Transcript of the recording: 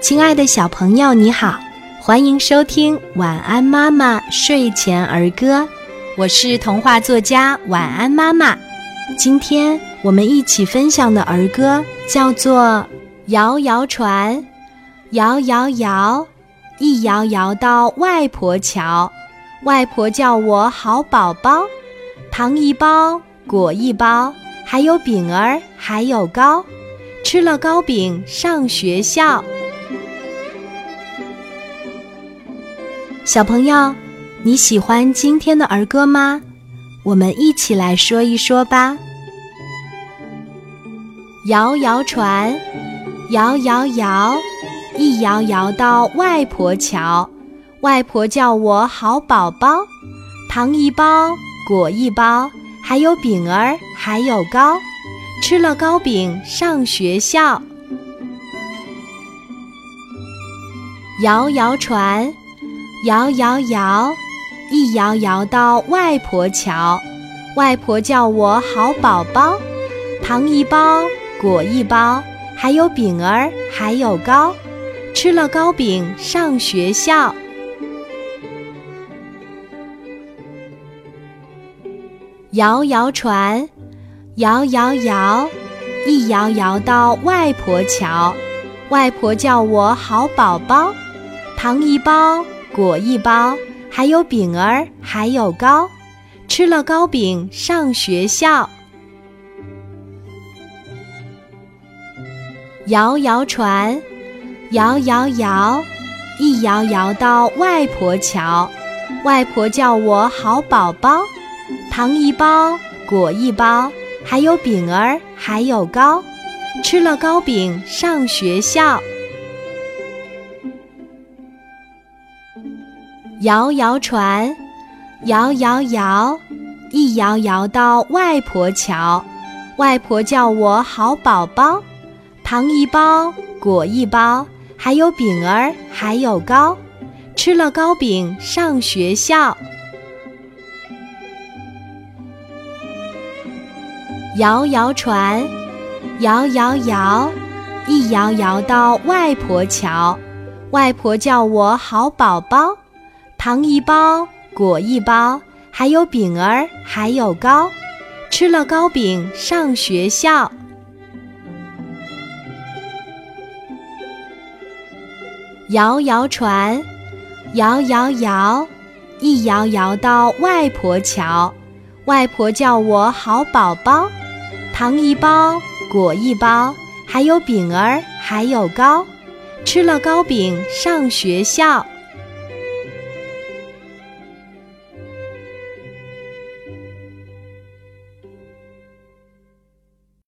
亲爱的小朋友，你好，欢迎收听《晚安妈妈睡前儿歌》，我是童话作家晚安妈妈。今天我们一起分享的儿歌叫做《摇摇船》，摇摇摇，一摇摇到外婆桥，外婆叫我好宝宝，糖一包，果一包，还有饼儿，还有糕，吃了糕饼上学校。小朋友，你喜欢今天的儿歌吗？我们一起来说一说吧。摇摇船，摇摇摇，一摇摇到外婆桥，外婆叫我好宝宝，糖一包，果一包，还有饼儿，还有糕，吃了糕饼上学校。摇摇船。摇摇摇，一摇摇到外婆桥，外婆叫我好宝宝，糖一包，果一包，还有饼儿，还有糕，吃了糕饼上学校。摇摇船，摇摇摇，一摇摇到外婆桥，外婆叫我好宝宝，糖一包。果一包，还有饼儿，还有糕，吃了糕饼上学校。摇摇船，摇摇摇，一摇摇到外婆桥，外婆叫我好宝宝，糖一包，果一包，还有饼儿，还有糕，吃了糕饼上学校。摇摇船，摇摇摇，一摇摇到外婆桥，外婆叫我好宝宝，糖一包，果一包，还有饼儿，还有糕，吃了糕饼上学校。摇摇船，摇摇摇，一摇摇到外婆桥，外婆叫我好宝宝。糖一包，果一包，还有饼儿，还有糕，吃了糕饼上学校。摇摇船，摇摇摇，一摇摇到外婆桥，外婆叫我好宝宝，糖一包，果一包，还有饼儿，还有糕，吃了糕饼上学校。